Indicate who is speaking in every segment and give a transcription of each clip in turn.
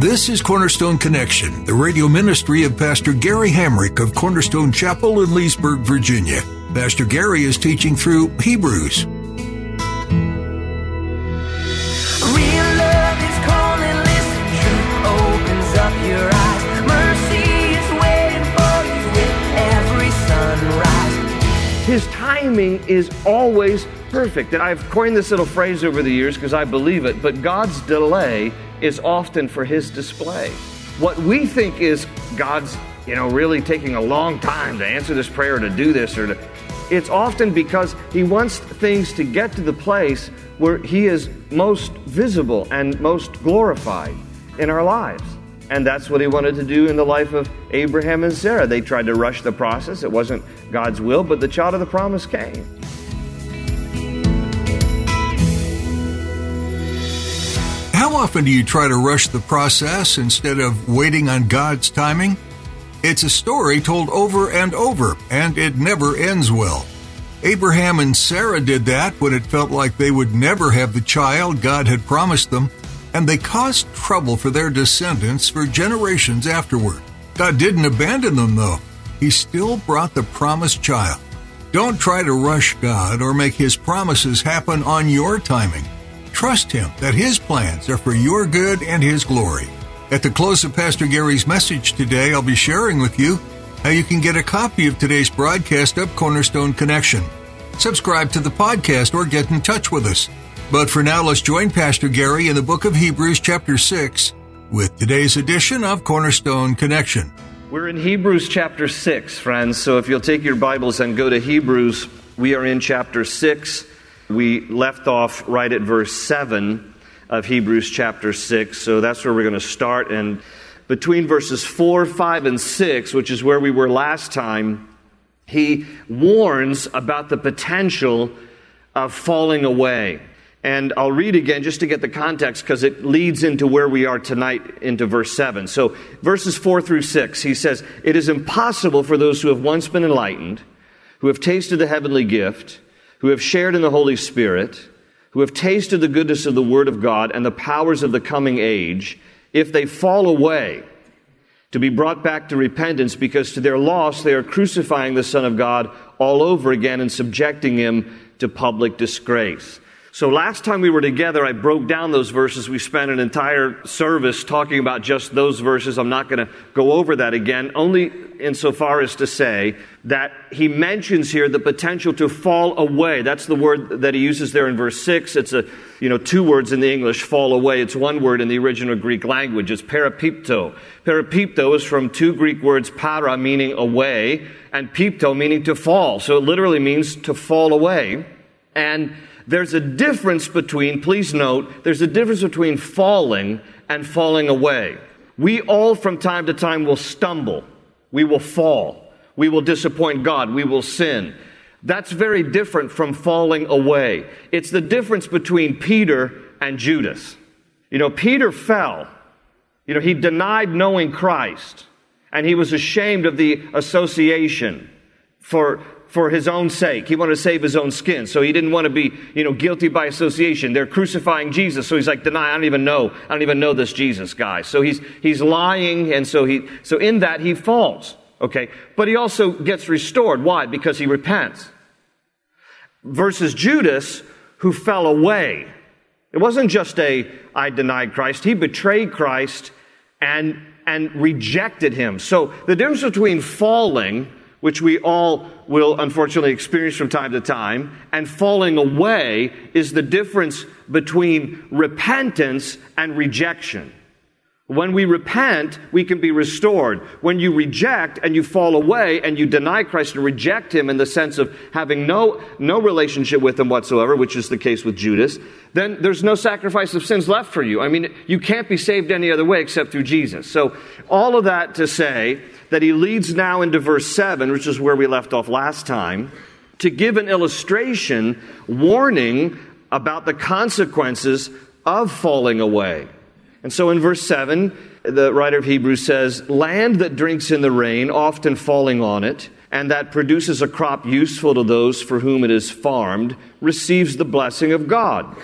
Speaker 1: This is Cornerstone Connection, the radio ministry of Pastor Gary Hamrick of Cornerstone Chapel in Leesburg, Virginia. Pastor Gary is teaching through Hebrews.
Speaker 2: His timing is always perfect. And I've coined this little phrase over the years because I believe it, but God's delay is often for his display. What we think is God's, you know, really taking a long time to answer this prayer, to do this, or to. It's often because he wants things to get to the place where he is most visible and most glorified in our lives. And that's what he wanted to do in the life of Abraham and Sarah. They tried to rush the process. It wasn't God's will, but the child of the promise came.
Speaker 1: How often do you try to rush the process instead of waiting on God's timing? It's a story told over and over, and it never ends well. Abraham and Sarah did that when it felt like they would never have the child God had promised them, and they caused trouble for their descendants for generations afterward. God didn't abandon them, though. He still brought the promised child. Don't try to rush God or make His promises happen on your timing. Trust Him that His plans are for your good and His glory. At the close of Pastor Gary's message today, I'll be sharing with you how you can get a copy of today's broadcast of Cornerstone Connection. Subscribe to the podcast or get in touch with us. But for now, let's join Pastor Gary in the book of Hebrews, chapter 6, with today's edition of Cornerstone Connection.
Speaker 2: We're in Hebrews chapter 6, friends. So if you'll take your Bibles and go to Hebrews, we are in chapter 6. We left off right at verse 7 of Hebrews chapter 6, so that's where we're going to start. And between verses 4, 5, and 6, which is where we were last time, he warns about the potential of falling away. And I'll read again just to get the context because it leads into where we are tonight into verse 7. So, verses 4 through 6, he says, It is impossible for those who have once been enlightened, who have tasted the heavenly gift, who have shared in the Holy Spirit, who have tasted the goodness of the Word of God and the powers of the coming age, if they fall away, to be brought back to repentance, because to their loss they are crucifying the Son of God all over again and subjecting him to public disgrace. So last time we were together, I broke down those verses. We spent an entire service talking about just those verses. I'm not going to go over that again, only insofar as to say that he mentions here the potential to fall away. That's the word that he uses there in verse 6. It's a, you know, two words in the English, fall away. It's one word in the original Greek language. It's parapipto. Parapipto is from two Greek words, para meaning away, and pipto meaning to fall. So it literally means to fall away. And there's a difference between, please note, there's a difference between falling and falling away. We all from time to time will stumble. We will fall. We will disappoint God. We will sin. That's very different from falling away. It's the difference between Peter and Judas. You know, Peter fell. You know, he denied knowing Christ and he was ashamed of the association for for his own sake. He wanted to save his own skin. So he didn't want to be, you know, guilty by association. They're crucifying Jesus. So he's like, deny, I don't even know. I don't even know this Jesus guy. So he's, he's lying. And so he, so in that he falls. Okay. But he also gets restored. Why? Because he repents. Versus Judas, who fell away. It wasn't just a, I denied Christ. He betrayed Christ and, and rejected him. So the difference between falling which we all will unfortunately experience from time to time, and falling away is the difference between repentance and rejection. When we repent, we can be restored. When you reject and you fall away and you deny Christ and reject Him in the sense of having no, no relationship with Him whatsoever, which is the case with Judas, then there's no sacrifice of sins left for you. I mean, you can't be saved any other way except through Jesus. So, all of that to say that He leads now into verse 7, which is where we left off last time, to give an illustration warning about the consequences of falling away. And so in verse 7, the writer of Hebrews says, Land that drinks in the rain, often falling on it, and that produces a crop useful to those for whom it is farmed, receives the blessing of God.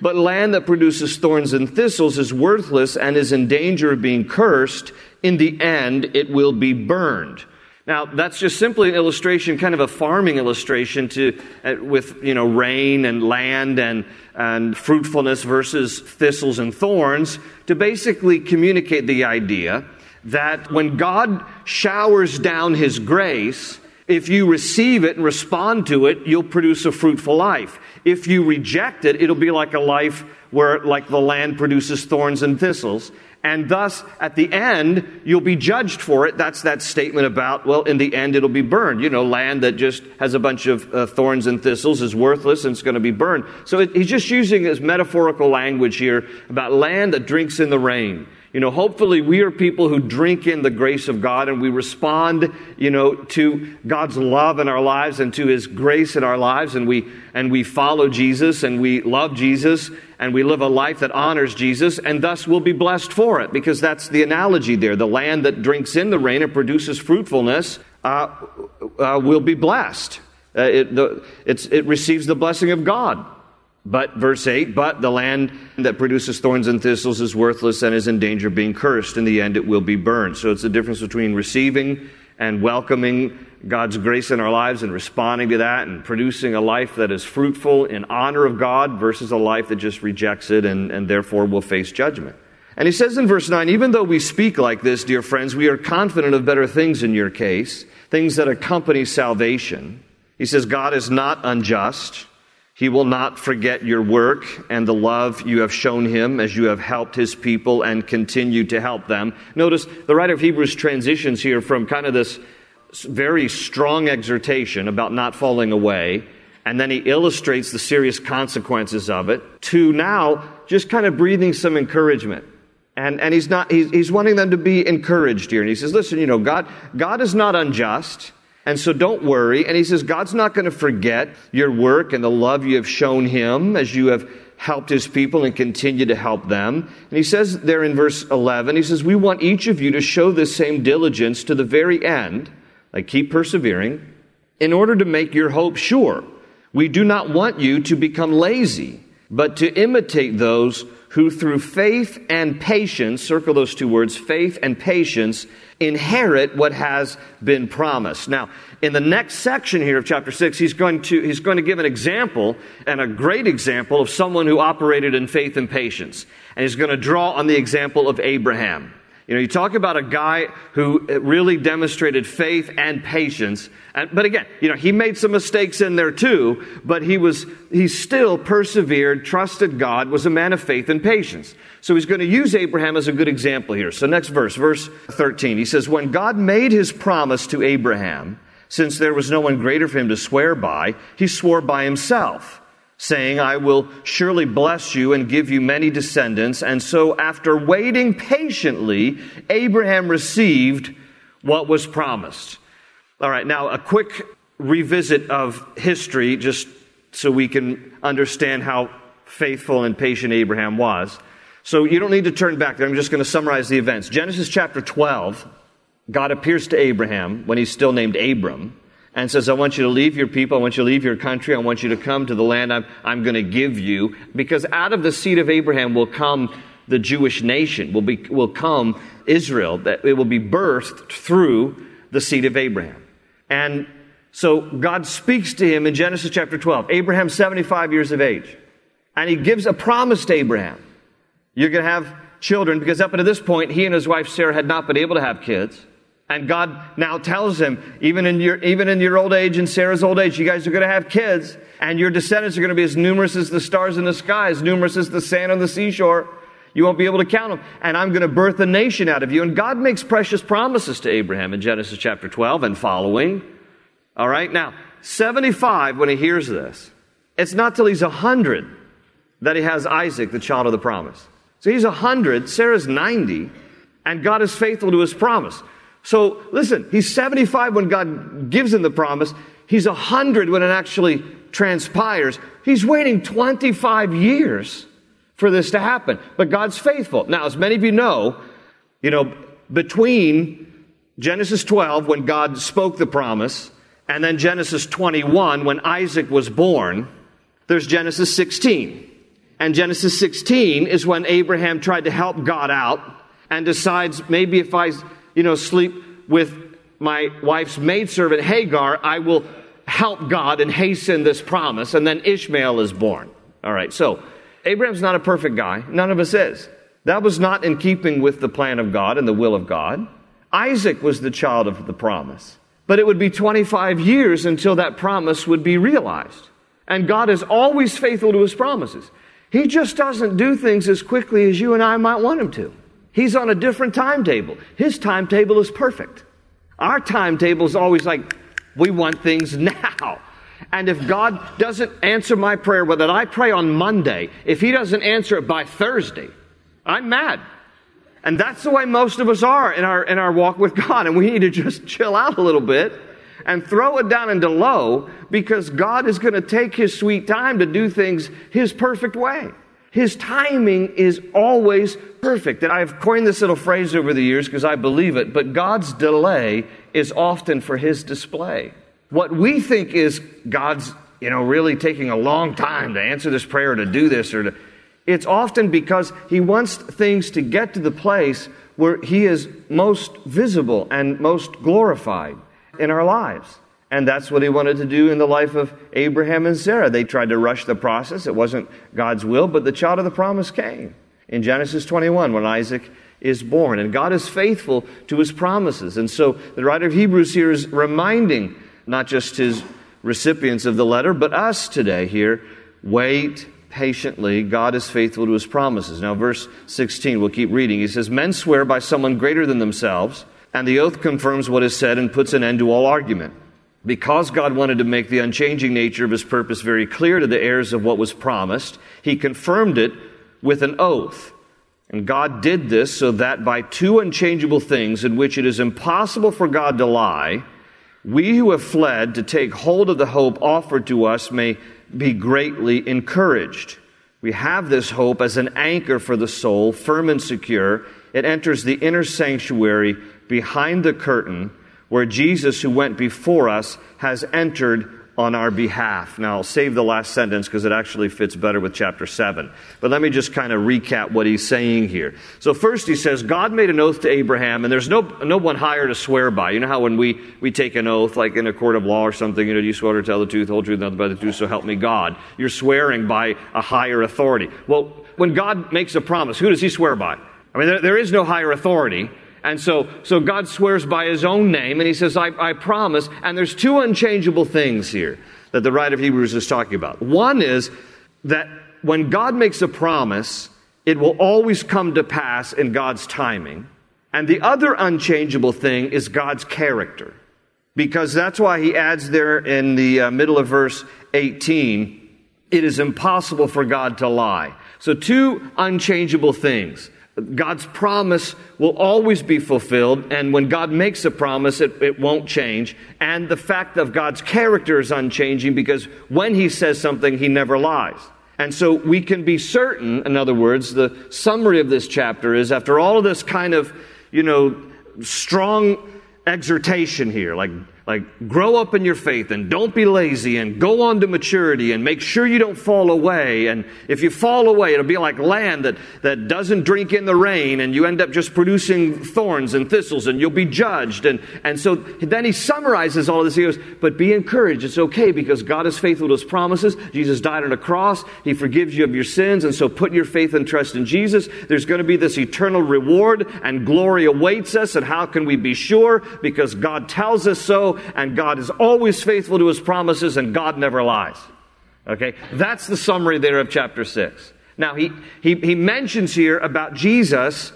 Speaker 2: But land that produces thorns and thistles is worthless and is in danger of being cursed. In the end, it will be burned. Now, that's just simply an illustration, kind of a farming illustration to, uh, with, you know, rain and land and, and fruitfulness versus thistles and thorns to basically communicate the idea that when God showers down His grace, if you receive it and respond to it, you'll produce a fruitful life. If you reject it, it'll be like a life where, like the land produces thorns and thistles and thus at the end you'll be judged for it. That's that statement about well in the end it'll be burned. You know land that just has a bunch of uh, thorns and thistles is worthless and it's going to be burned. So it, he's just using his metaphorical language here about land that drinks in the rain you know, hopefully we are people who drink in the grace of God and we respond, you know, to God's love in our lives and to his grace in our lives and we and we follow Jesus and we love Jesus and we live a life that honors Jesus and thus we'll be blessed for it because that's the analogy there. The land that drinks in the rain and produces fruitfulness uh, uh, will be blessed. Uh, it, the, it receives the blessing of God. But, verse 8, but the land that produces thorns and thistles is worthless and is in danger of being cursed. In the end, it will be burned. So it's the difference between receiving and welcoming God's grace in our lives and responding to that and producing a life that is fruitful in honor of God versus a life that just rejects it and, and therefore will face judgment. And he says in verse 9, even though we speak like this, dear friends, we are confident of better things in your case, things that accompany salvation. He says, God is not unjust. He will not forget your work and the love you have shown him as you have helped his people and continue to help them. Notice the writer of Hebrews transitions here from kind of this very strong exhortation about not falling away, and then he illustrates the serious consequences of it, to now just kind of breathing some encouragement. And, and he's, not, he's, he's wanting them to be encouraged here. And he says, listen, you know, God, God is not unjust. And so don't worry. And he says, God's not going to forget your work and the love you have shown him as you have helped his people and continue to help them. And he says there in verse 11, he says, We want each of you to show this same diligence to the very end, like keep persevering, in order to make your hope sure. We do not want you to become lazy, but to imitate those who through faith and patience, circle those two words, faith and patience, inherit what has been promised. Now, in the next section here of chapter 6, he's going to, he's going to give an example, and a great example, of someone who operated in faith and patience. And he's going to draw on the example of Abraham. You know, you talk about a guy who uh, really demonstrated faith and patience. And, but again, you know, he made some mistakes in there too, but he was, he still persevered, trusted God, was a man of faith and patience. So he's going to use Abraham as a good example here. So next verse, verse 13, he says, When God made his promise to Abraham, since there was no one greater for him to swear by, he swore by himself saying, I will surely bless you and give you many descendants. And so, after waiting patiently, Abraham received what was promised. All right, now a quick revisit of history, just so we can understand how faithful and patient Abraham was. So, you don't need to turn back there. I'm just going to summarize the events. Genesis chapter 12, God appears to Abraham when he's still named Abram and says, I want you to leave your people, I want you to leave your country, I want you to come to the land I'm, I'm going to give you. Because out of the seed of Abraham will come the Jewish nation, will, be, will come Israel, that it will be birthed through the seed of Abraham. And so God speaks to him in Genesis chapter 12. Abraham's 75 years of age. And he gives a promise to Abraham. You're going to have children because up until this point, he and his wife Sarah had not been able to have kids. And God now tells him, even in your, even in your old age and Sarah's old age, you guys are going to have kids, and your descendants are going to be as numerous as the stars in the sky, as numerous as the sand on the seashore. You won't be able to count them. And I'm going to birth a nation out of you. And God makes precious promises to Abraham in Genesis chapter 12 and following. All right. Now, 75, when he hears this, it's not till he's 100 that he has Isaac, the child of the promise. So he's 100, Sarah's 90, and God is faithful to his promise. So listen, he's 75 when God gives him the promise. He's 100 when it actually transpires. He's waiting 25 years for this to happen. But God's faithful. Now, as many of you know, you know, between Genesis 12, when God spoke the promise, and then Genesis 21, when Isaac was born, there's Genesis 16. And Genesis 16 is when Abraham tried to help God out and decides maybe if I, you know, sleep with my wife's maidservant Hagar, I will help God and hasten this promise. And then Ishmael is born. All right, so Abraham's not a perfect guy. None of us is. That was not in keeping with the plan of God and the will of God. Isaac was the child of the promise. But it would be 25 years until that promise would be realized. And God is always faithful to his promises. He just doesn't do things as quickly as you and I might want him to. He's on a different timetable. His timetable is perfect. Our timetable is always like, we want things now. And if God doesn't answer my prayer, that I pray on Monday, if He doesn't answer it by Thursday, I'm mad. And that's the way most of us are in our, in our walk with God. And we need to just chill out a little bit and throw it down into low because God is going to take His sweet time to do things His perfect way. His timing is always perfect. And I've coined this little phrase over the years because I believe it, but God's delay is often for His display. What we think is God's, you know, really taking a long time to answer this prayer, to do this, or to, it's often because He wants things to get to the place where He is most visible and most glorified in our lives. And that's what he wanted to do in the life of Abraham and Sarah. They tried to rush the process. It wasn't God's will, but the child of the promise came in Genesis 21 when Isaac is born. And God is faithful to his promises. And so the writer of Hebrews here is reminding not just his recipients of the letter, but us today here wait patiently. God is faithful to his promises. Now, verse 16, we'll keep reading. He says, Men swear by someone greater than themselves, and the oath confirms what is said and puts an end to all argument. Because God wanted to make the unchanging nature of his purpose very clear to the heirs of what was promised, he confirmed it with an oath. And God did this so that by two unchangeable things in which it is impossible for God to lie, we who have fled to take hold of the hope offered to us may be greatly encouraged. We have this hope as an anchor for the soul, firm and secure. It enters the inner sanctuary behind the curtain where Jesus, who went before us, has entered on our behalf. Now, I'll save the last sentence because it actually fits better with chapter 7. But let me just kind of recap what he's saying here. So, first, he says, God made an oath to Abraham, and there's no, no one higher to swear by. You know how when we, we take an oath, like in a court of law or something, you know, do you swear to tell the truth, whole truth, nothing but the truth, so help me God? You're swearing by a higher authority. Well, when God makes a promise, who does he swear by? I mean, there, there is no higher authority. And so, so God swears by his own name, and he says, I, I promise. And there's two unchangeable things here that the writer of Hebrews is talking about. One is that when God makes a promise, it will always come to pass in God's timing. And the other unchangeable thing is God's character. Because that's why he adds there in the uh, middle of verse 18, it is impossible for God to lie. So, two unchangeable things. God's promise will always be fulfilled, and when God makes a promise, it, it, won't change. And the fact of God's character is unchanging because when He says something, He never lies. And so we can be certain, in other words, the summary of this chapter is after all of this kind of, you know, strong exhortation here, like like, grow up in your faith and don't be lazy and go on to maturity and make sure you don't fall away. And if you fall away, it'll be like land that, that doesn't drink in the rain and you end up just producing thorns and thistles and you'll be judged. And, and so then he summarizes all of this. He goes, but be encouraged. It's okay because God is faithful to his promises. Jesus died on a cross. He forgives you of your sins. And so put your faith and trust in Jesus. There's going to be this eternal reward and glory awaits us. And how can we be sure? Because God tells us so and God is always faithful to his promises, and God never lies. Okay? That's the summary there of chapter 6. Now, he, he, he mentions here about Jesus,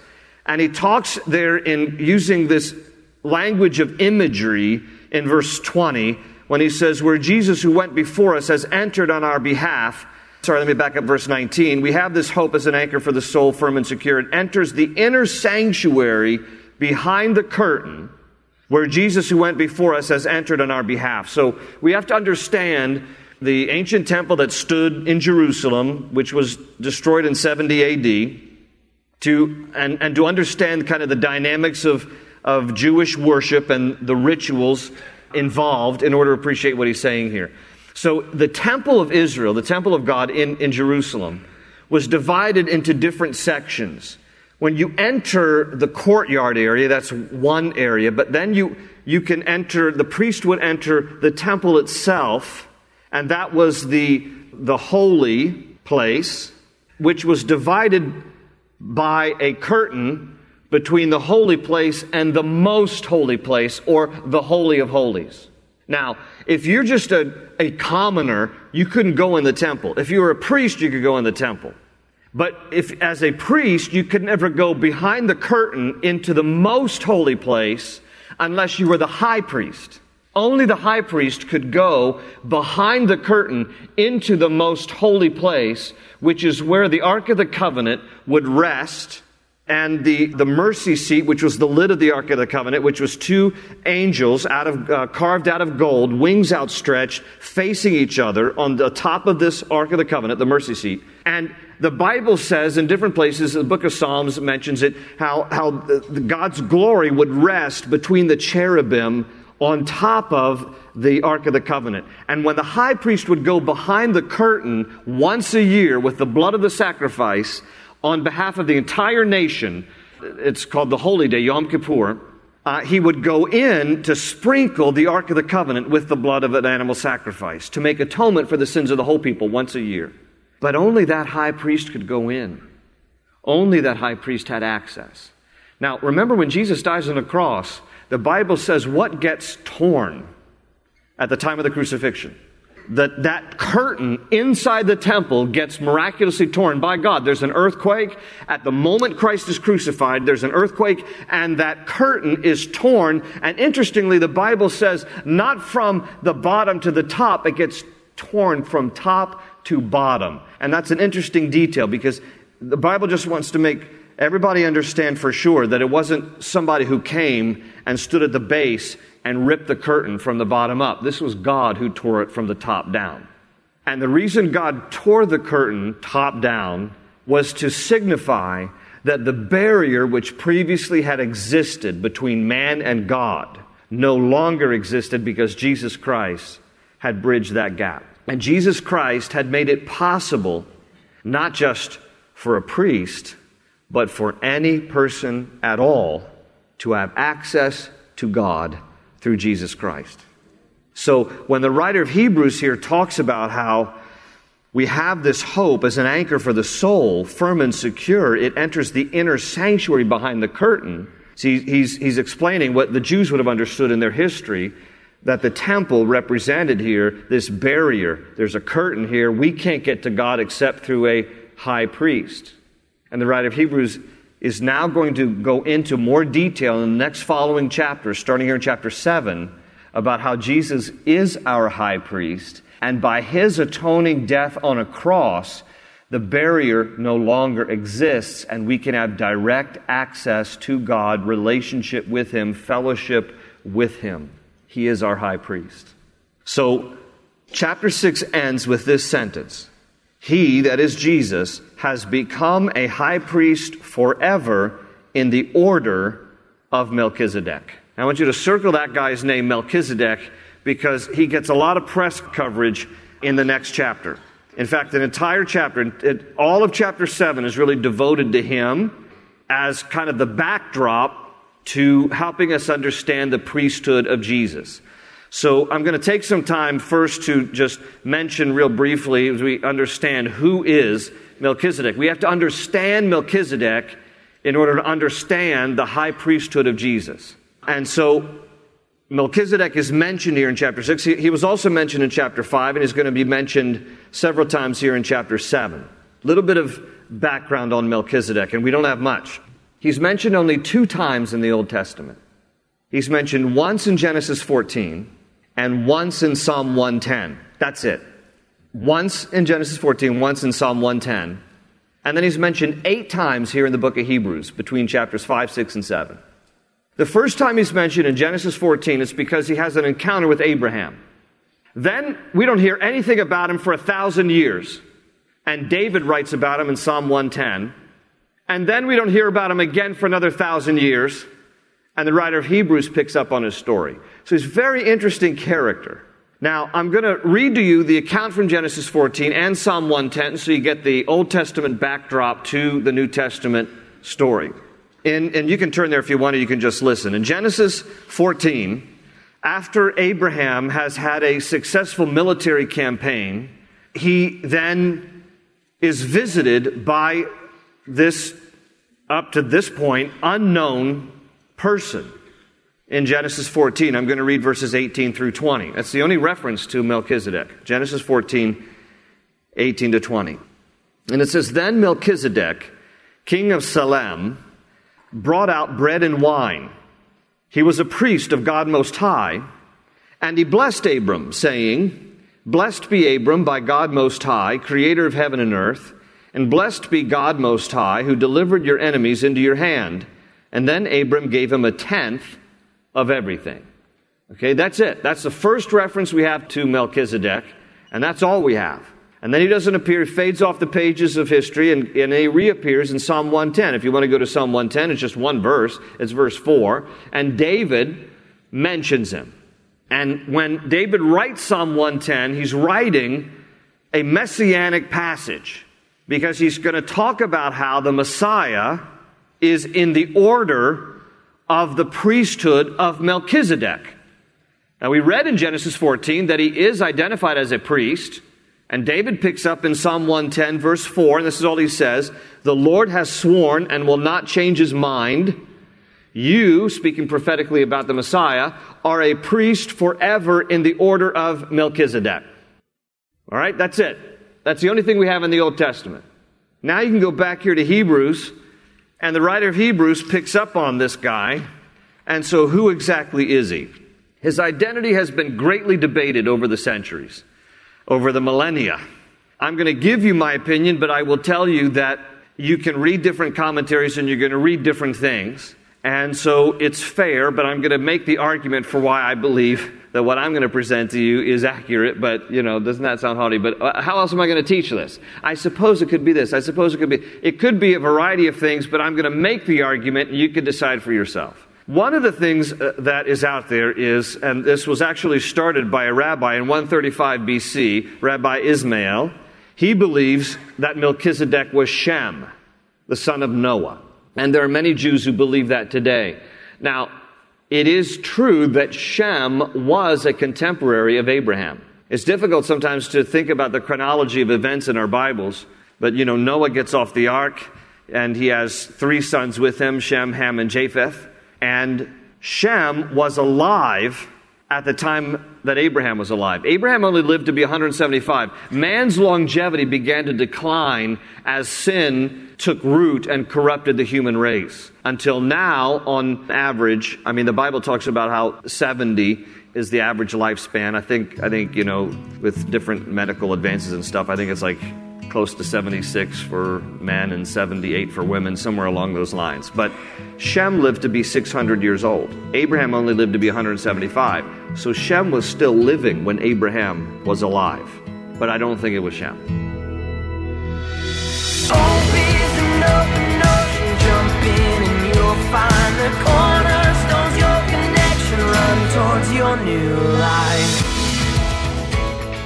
Speaker 2: and he talks there in using this language of imagery in verse 20 when he says, Where Jesus, who went before us, has entered on our behalf. Sorry, let me back up verse 19. We have this hope as an anchor for the soul, firm and secure. It enters the inner sanctuary behind the curtain where Jesus, who went before us, has entered on our behalf. So we have to understand the ancient temple that stood in Jerusalem, which was destroyed in 70 AD, to, and, and to understand kind of the dynamics of, of Jewish worship and the rituals involved in order to appreciate what he's saying here. So the temple of Israel, the temple of God in, in Jerusalem, was divided into different sections. When you enter the courtyard area, that's one area, but then you, you can enter, the priest would enter the temple itself, and that was the, the holy place, which was divided by a curtain between the holy place and the most holy place, or the Holy of Holies. Now, if you're just a, a commoner, you couldn't go in the temple. If you were a priest, you could go in the temple. But if, as a priest, you could never go behind the curtain into the most holy place unless you were the high priest. Only the high priest could go behind the curtain into the most holy place, which is where the Ark of the Covenant would rest and the, the mercy seat, which was the lid of the Ark of the Covenant, which was two angels out of, uh, carved out of gold, wings outstretched, facing each other on the top of this Ark of the Covenant, the mercy seat. And the Bible says in different places, the book of Psalms mentions it, how, how God's glory would rest between the cherubim on top of the Ark of the Covenant. And when the high priest would go behind the curtain once a year with the blood of the sacrifice, on behalf of the entire nation. It's called the Holy Day, Yom Kippur. Uh, he would go in to sprinkle the Ark of the Covenant with the blood of an animal sacrifice to make atonement for the sins of the whole people once a year. But only that high priest could go in. Only that high priest had access. Now, remember when Jesus dies on the cross, the Bible says what gets torn at the time of the crucifixion? That that curtain inside the temple gets miraculously torn by God. There's an earthquake. At the moment Christ is crucified, there's an earthquake and that curtain is torn. And interestingly, the Bible says not from the bottom to the top, it gets torn from top to bottom. And that's an interesting detail because the Bible just wants to make everybody understand for sure that it wasn't somebody who came and stood at the base and ripped the curtain from the bottom up. This was God who tore it from the top down. And the reason God tore the curtain top down was to signify that the barrier which previously had existed between man and God no longer existed because Jesus Christ had bridged that gap. And Jesus Christ had made it possible not just for a priest, but for any person at all to have access to God through Jesus Christ. So when the writer of Hebrews here talks about how we have this hope as an anchor for the soul, firm and secure, it enters the inner sanctuary behind the curtain. See, he's, he's explaining what the Jews would have understood in their history that the temple represented here this barrier. There's a curtain here. We can't get to God except through a high priest. And the writer of Hebrews is now going to go into more detail in the next following chapter, starting here in chapter 7, about how Jesus is our high priest, and by his atoning death on a cross, the barrier no longer exists, and we can have direct access to God, relationship with him, fellowship with him. He is our high priest. So, chapter 6 ends with this sentence he, that is Jesus, has become a high priest forever in the order of Melchizedek. I want you to circle that guy's name, Melchizedek, because he gets a lot of press coverage in the next chapter. In fact, an entire chapter, all of chapter 7 is really devoted to him as kind of the backdrop to helping us understand the priesthood of Jesus. So I'm going to take some time first to just mention real briefly as we understand who is Melchizedek. We have to understand Melchizedek in order to understand the high priesthood of Jesus. And so Melchizedek is mentioned here in chapter 6. He, he was also mentioned in chapter 5 and he's going to be mentioned several times here in chapter 7. A little bit of background on Melchizedek, and we don't have much. He's mentioned only two times in the Old Testament. He's mentioned once in Genesis 14 and once in Psalm 110. That's it. Once in Genesis 14, once in Psalm 110. And then he's mentioned eight times here in the book of Hebrews between chapters 5, 6, and 7. The first time he's mentioned in Genesis 14 is because he has an encounter with Abraham. Then we don't hear anything about him for a thousand years. And David writes about him in Psalm 110. And then we don't hear about him again for another thousand years. And the writer of Hebrews picks up on his story. So he's very interesting character. Now, I'm going to read to you the account from Genesis 14 and Psalm 110 so you get the Old Testament backdrop to the New Testament story. And, and you can turn there if you want, or you can just listen. In Genesis 14, after Abraham has had a successful military campaign, he then is visited by this, up to this point, unknown person in Genesis 14. I'm going to read verses 18 through 20. That's the only reference to Melchizedek. Genesis 14, 18 to 20. And it says, Then Melchizedek, king of Salem, brought out bread and wine. He was a priest of God Most High, and he blessed Abram, saying, Blessed be Abram by God Most High, creator of heaven and earth, and blessed be God Most High, who delivered your enemies into your hand. And then Abram gave him a tenth of everything. Okay, that's it. That's the first reference we have to Melchizedek, and that's all we have. And then he doesn't appear, he fades off the pages of history, and, and he reappears in Psalm 110. If you want to go to Psalm 110, it's just one verse, it's verse 4. And David mentions him. And when David writes Psalm 110, he's writing a messianic passage because he's going to talk about how the Messiah is in the order of the priesthood of Melchizedek. Now, we read in Genesis 14 that he is identified as a priest, and David picks up in Psalm 110, verse 4, and this is all he says The Lord has sworn and will not change his mind. You, speaking prophetically about the Messiah, are a priest forever in the order of Melchizedek. All right, that's it. That's the only thing we have in the Old Testament. Now you can go back here to Hebrews and the writer of Hebrews picks up on this guy. And so, who exactly is he? His identity has been greatly debated over the centuries, over the millennia. I'm going to give you my opinion, but I will tell you that you can read different commentaries and you're going to read different things. And so it's fair, but I'm going to make the argument for why I believe that what I'm going to present to you is accurate, but, you know, doesn't that sound haughty? But uh, how else am I going to teach this? I suppose it could be this. I suppose it could be, it could be a variety of things, but I'm going to make the argument and you can decide for yourself. One of the things uh, that is out there is, and this was actually started by a rabbi in 135 BC, Rabbi Ismail. He believes that Melchizedek was Shem, the son of Noah. And there are many Jews who believe that today. Now, it is true that Shem was a contemporary of Abraham. It's difficult sometimes to think about the chronology of events in our Bibles, but you know, Noah gets off the ark and he has three sons with him Shem, Ham, and Japheth. And Shem was alive at the time that Abraham was alive. Abraham only lived to be 175. Man's longevity began to decline as sin took root and corrupted the human race. Until now, on average, I mean, the Bible talks about how 70 is the average lifespan. I think, I think, you know, with different medical advances and stuff, I think it's like close to 76 for men and 78 for women, somewhere along those lines. But Shem lived to be 600 years old. Abraham only lived to be 175. So Shem was still living when Abraham was alive. But I don't think it was Shem.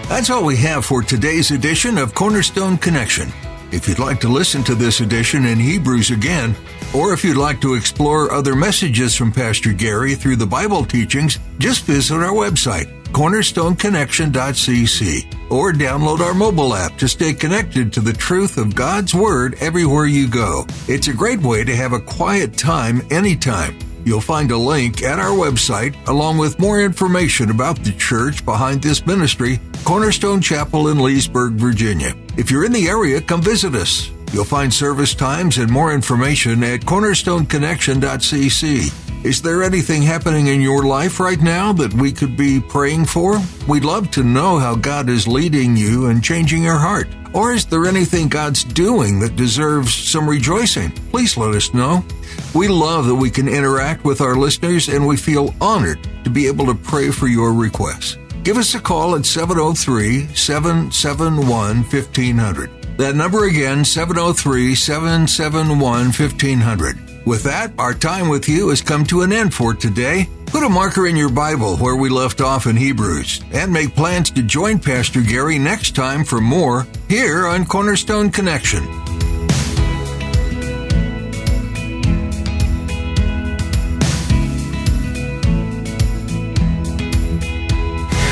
Speaker 1: That's all we have for today's edition of Cornerstone Connection. If you'd like to listen to this edition in Hebrews again, or if you'd like to explore other messages from Pastor Gary through the Bible teachings, just visit our website, cornerstoneconnection.cc, or download our mobile app to stay connected to the truth of God's Word everywhere you go. It's a great way to have a quiet time anytime. You'll find a link at our website along with more information about the church behind this ministry, Cornerstone Chapel in Leesburg, Virginia. If you're in the area, come visit us. You'll find service times and more information at cornerstoneconnection.cc. Is there anything happening in your life right now that we could be praying for? We'd love to know how God is leading you and changing your heart. Or is there anything God's doing that deserves some rejoicing? Please let us know. We love that we can interact with our listeners and we feel honored to be able to pray for your requests. Give us a call at 703 771 1500. That number again, 703 771 1500. With that, our time with you has come to an end for today. Put a marker in your Bible where we left off in Hebrews and make plans to join Pastor Gary next time for more here on Cornerstone Connection.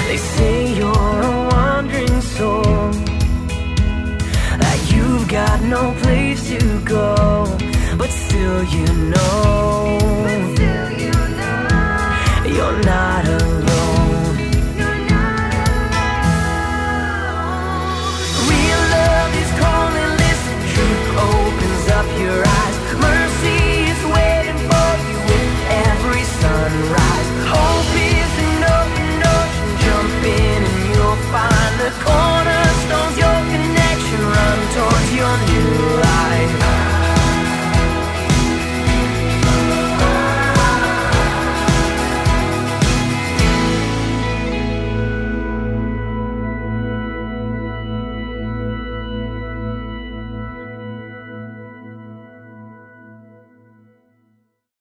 Speaker 3: They say you're a wandering soul, that you've got no place do you know?